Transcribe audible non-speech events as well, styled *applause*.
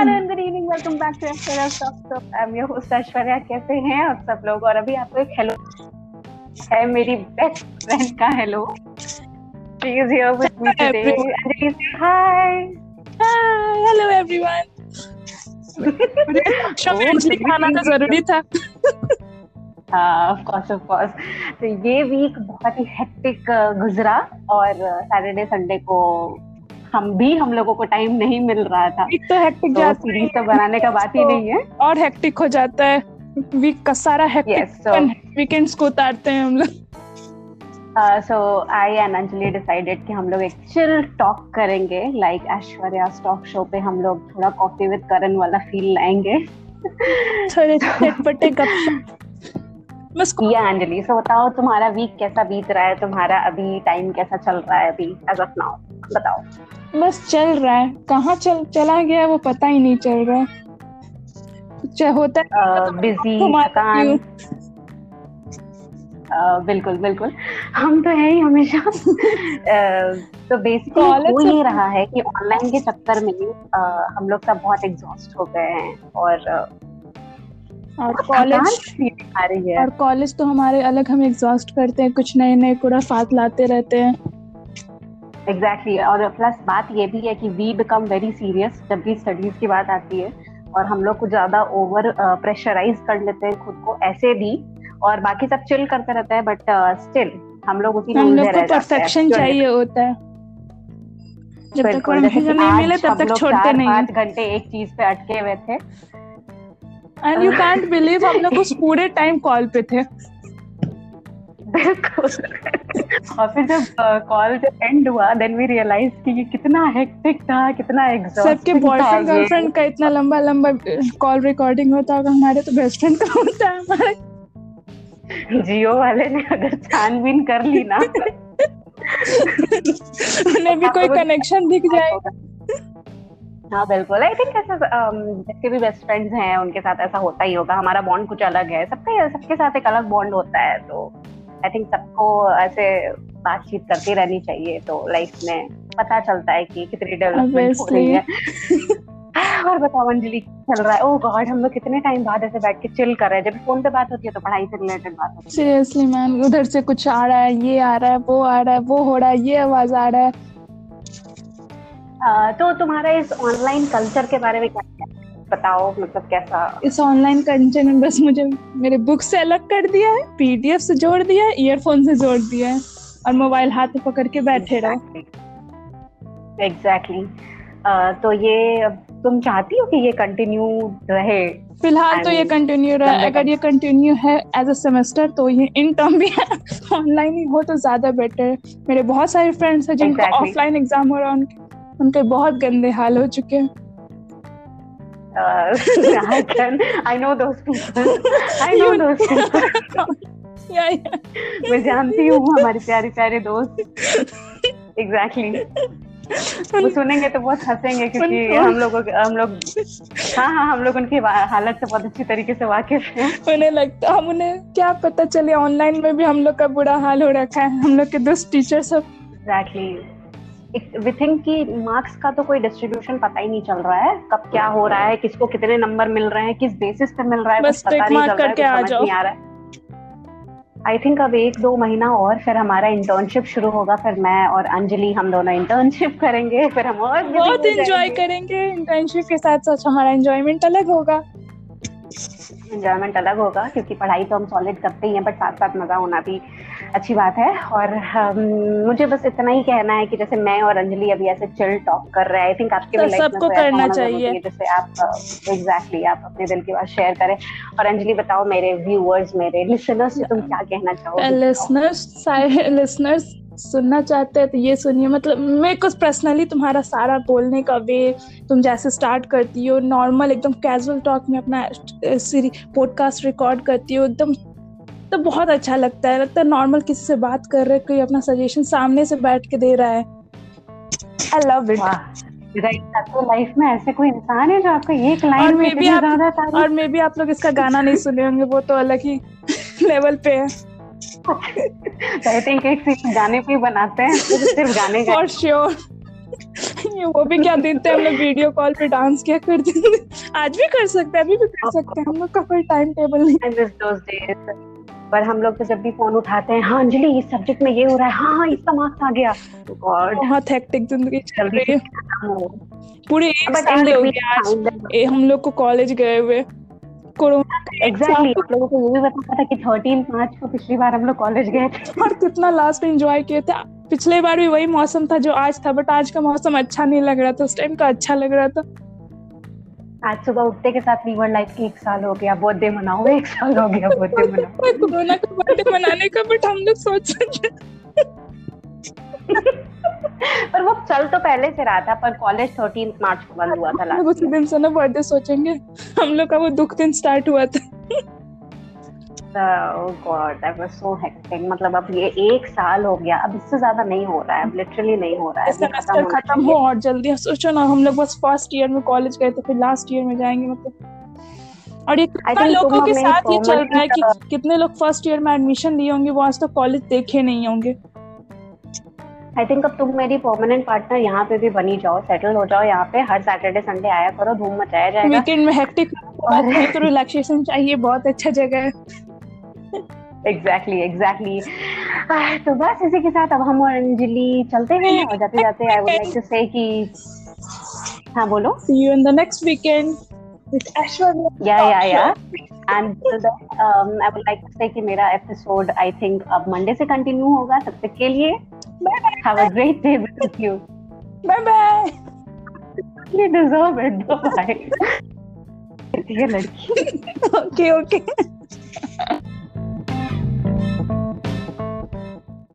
Hello and good evening welcome back to Aishwarya stop I am your host Aishwarya कैसे हैं आप सब लोग? और अभी आपको एक हेलो है मेरी बेस्ट फ्रेंड का hello she is here with me today Anjali से हाय हाय हेलो एवरीवन मुझे खाना तो *laughs* ज़रूरी था। हाँ ऑफ़ कोर्स ऑफ़ कोर्स तो ये वीक बहुत ही हेक्टिक गुजरा और सैटरडे संडे को हम भी हम लोगों को टाइम नहीं मिल रहा था। तो हेक्टिक तो सीरीज़ तो बनाने का बात ही नहीं है। और हेक्टिक हो जाता है। वीक का सारा हेक्टिक वीकेंड्स को उतारते हैं हम लोग। So I and Anjali decided कि हम लोग एक चिल टॉक करेंगे। लाइक ऐश्वर्या स्टॉक शो पे हम लोग थोड़ा कॉफ़ी विद करण वाला फील लाएँगे। थोड़े चटपटे गपशप या अंजलि सो बताओ तुम्हारा वीक कैसा बीत रहा है? तुम्हारा अभी टाइम कैसा चल रहा है अभी एज ऑफ़ नाउ बताओ। बस चल रहा है। कहाँ चल चला गया वो पता ही नहीं चल रहा है। होता है बिज़ी थकान। बिल्कुल बिल्कुल। हम तो है ही हमेशा। *laughs* तो बेसिकली हो ये रहा है कि ऑनलाइन के चक्कर में हम लोग सब बहुत एग्जॉस्ट हो गए हैं और और कॉलेज और कॉलेज तो हमारे अलग हम एग्जॉस्ट करते हैं कुछ नए नए कुरा फात लाते रहते हैं। Exactly exactly. और प्लस बात ये भी है कि वी बिकम वेरी सीरियस जब भी स्टडीज़ की बात आती है और हम लोग कुछ ज़्यादा ओवर प्रेशराइज कर लेते हैं खुद को ऐसे भी और बाकी सब चिल करते रहते हैं बट स्टिल हम लोग उसी हम लोग को परफेक्शन चाहिए होता है। जब तक परमिशन नहीं मिले तब तक छोड़ते नहीं पाँच घंटे एक चीज़ पे अटके हुए थे। एंड यू कांट बिलीव हम लोग उस पूरे टाइम कॉल पे थे। *laughs* बिल्कुल। और फिर जब कॉल जब एंड हुआ देन वी रियलाइज़ कि ये कितना हेक्टिक था कितना एग्जॉस्टिंग सबके बॉयफ्रेंड गर्लफ्रेंड का इतना लंबा लंबा कॉल रिकॉर्डिंग होता होगा हमारे तो बेस्ट फ्रेंड का होता है हमारे। जियो वाले ने अगर छानबीन कर ली ना *laughs* उन्हें भी कोई कनेक्शन दिख जाएगा हाँ बिल्कुल आई थिंक ऐसा जिसके भी बेस्ट फ्रेंड्स हैं उनके साथ ऐसा होता ही होगा हमारा बॉन्ड कुछ अलग है सबका सबके साथ एक अलग बॉन्ड होता है तो आई थिंक सबको ऐसे बातचीत करती रहनी चाहिए तो लाइफ में पता चलता है कि कितनी डेवलपमेंट हो रही है। और बताओ अंजलि चल रहा है? ओह गॉड हम लोग कितने टाइम बाद ऐसे बैठ के चिल कर रहे हैं? जब फ़ोन पे बात होती है तो पढ़ाई से रिलेटेड बात होती है। सीरियसली मैन उधर से कुछ आ रहा है ये आ रहा है वो आ रहा है वो हो रहा है ये आवाज़ आ रहा है। आ, तो तुम्हारा इस ऑनलाइन कल्चर के बारे में क्या बताओ मतलब कैसा? इस ऑनलाइन कल्चर ने बस मुझे मेरे बुक से अलग कर दिया है पीडीएफ से जोड़ दिया है ईयरफोन से जोड़ दिया है और मोबाइल हाथ में पकड़ के बैठे रहो। एग्जैक्टली तो ये तुम चाहती हो कि ये कंटिन्यू रहे? फ़िलहाल तो ये कंटिन्यू रहा। अगर ये कंटिन्यू है एज अ सेमेस्टर तो ये इन टर्म भी है। ऑनलाइन ही हो तो ज़्यादा बेटर मेरे बहुत सारे फ्रेंड्स हैं जिनका ऑफलाइन एग्ज़ाम हो रहा है उनके उनके बहुत गंदे हाल हो चुके हैं। Uh, *laughs* I can. I know those people. *laughs* I know those people. *laughs* yeah, yeah. मैं जानती हूँ हमारे प्यारे प्यारे दोस्त एग्जैक्टली वो सुनेंगे तो बहुत हंसेंगे क्योंकि हम लोग हम लोग हाँ हाँ हम लोग उनकी हालत से बहुत अच्छी तरीके से वाकिफ हैं उन्हें लगता हम उन्हें क्या पता चले ऑनलाइन में भी हम लोग का बुरा हाल हो रखा है हम लोग के दोस्त टीचर सब एग्जैक्टली वी थिंक कि मार्क्स का तो कोई डिस्ट्रीब्यूशन पता ही नहीं चल रहा है कब क्या हो रहा है किसको कितने नंबर मिल रहे हैं किस बेसिस पे मिल रहा है बस पता नहीं चल रहा है समझ नहीं आ रहा है। आई थिंक अब एक दो महीना और फिर हमारा इंटर्नशिप शुरू होगा फिर मैं और अंजलि हम दोनों इंटर्नशिप करेंगे फिर हम और बहुत एंजॉय करेंगे इंटर्नशिप के साथ साथ हमारा एंजॉयमेंट अलग होगा। इंजॉयमेंट अलग होगा क्योंकि पढ़ाई तो हम सॉलिड करते ही हैं बट साथ साथ मज़ा होना भी अच्छी बात है। और मुझे बस इतना ही कहना है कि जैसे मैं और अंजलि अभी ऐसे चिल टॉक कर रहे हैं। आई थिंक आपके तो सबको करना चाहिए। जैसे आप एग्जैक्टली exactly, आप अपने दिल की बात शेयर करें। और अंजलि बताओ मेरे व्यूअर्स मेरे लिसनर्स से तुम क्या कहना चाहोगे? लिसनर्स लिसनर्स सुनना चाहते हैं तो ये सुनिए। मतलब मेरे को पर्सनली तुम्हारा सारा बोलने का वे तुम जैसे स्टार्ट करती हो नॉर्मल एकदम कैजुअल टॉक में अपना पॉडकास्ट रिकॉर्ड करती हो एकदम तो बहुत अच्छा लगता है। लगता है नॉर्मल किसी से बात कर रहे कोई अपना सजेशन सामने से बैठ के दे रहा है। आई लव इट लाइफ में ऐसे कोई इंसान है जो आपको एक लाइन में इतनी ज़्यादा और मे भी आप लोग इसका गाना नहीं सुने होंगे वो तो अलग ही लेवल पे है। आई थिंक एक गाने पे बनाते हैं सिर्फ़ गाने फॉर श्योर वो भी क्या दिन थे हम लोग वीडियो कॉल पे डांस किया करते आज भी कर सकते हैं अभी भी कर सकते हैं हम लोग का कोई टाइम टेबल नहीं पर हम लोग तो जब भी फ़ोन उठाते हैं हाँ अंजलि इस सब्जेक्ट में ये हो रहा है हाँ हाँ इसका मार्क्स आ गया। गॉड बहुत हेक्टिक ज़िंदगी चल रही है। पूरे एक साल हो गया आज। हम लोग को कॉलेज गए हुए। कोरोना एग्जैक्टली आप लोगों को ये भी पता था कि थर्टीन मार्च को पिछली बार हम लोग कॉलेज गए थे। और कितना लास्ट में एंजॉय किए थे। पिछले बार भी वही मौसम था जो आज था बट आज का मौसम अच्छा नहीं लग रहा था। उस टाइम का अच्छा लग रहा था। आज सुबह उठते के साथ लीवर लाइफ की एक साल हो गया बर्थडे मनाओ। एक साल हो गया *laughs* बर्थडे मनाओ। कोरोना का बर्थडे मनाने का बट हम लोग सोच *laughs* पर वो चल तो पहले से रहा था पर कॉलेज थर्टीन मार्च को बंद हुआ था लास्ट उसी दिन से ना बर्थडे सोचेंगे। हम लोग का वो दुख दिन स्टार्ट हुआ था। God that was so hectic मतलब अब ये एक साल हो गया अब इससे ज़्यादा नहीं हो रहा है अब लिटरली नहीं हो रहा है सेमेस्टर खत्म हो और जल्दी सोचो ना हम लोग बस फ़र्स्ट ईयर में कॉलेज गए थे फिर लास्ट ईयर में जाएँगे मतलब। और ये कितना लोगों के साथ ये चल रहा है कि कितने लोग फ़र्स्ट ईयर में एडमिशन लिए होंगे वो आज तक कॉलेज देखे नहीं होंगे। आई थिंक अब तुम मेरी परमानेंट पार्टनर यहाँ पे भी बनी जाओ सेटल हो जाओ यहाँ पे हर सैटरडे संडे आया करो धूम मचाया जाएगा। वीकेंड में हेक्टिक और तो रिलैक्सेशन चाहिए बहुत अच्छा जगह है। एग्जैक्टली एग्जैक्टली तो बस इसी के साथ अब हम और अंजलि चलते हैं और जाते जाते आई वुड लाइक टू से कि हाँ बोलो See you in the next weekend with Ashwarya. Yeah yeah yeah and I would like to say कि मेरा एपिसोड आई थिंक अब मंडे से कंटिन्यू होगा तब तक के लिए have a great day with you Bye bye. You deserve it. Bye. *laughs* ये लड़की Okay, okay.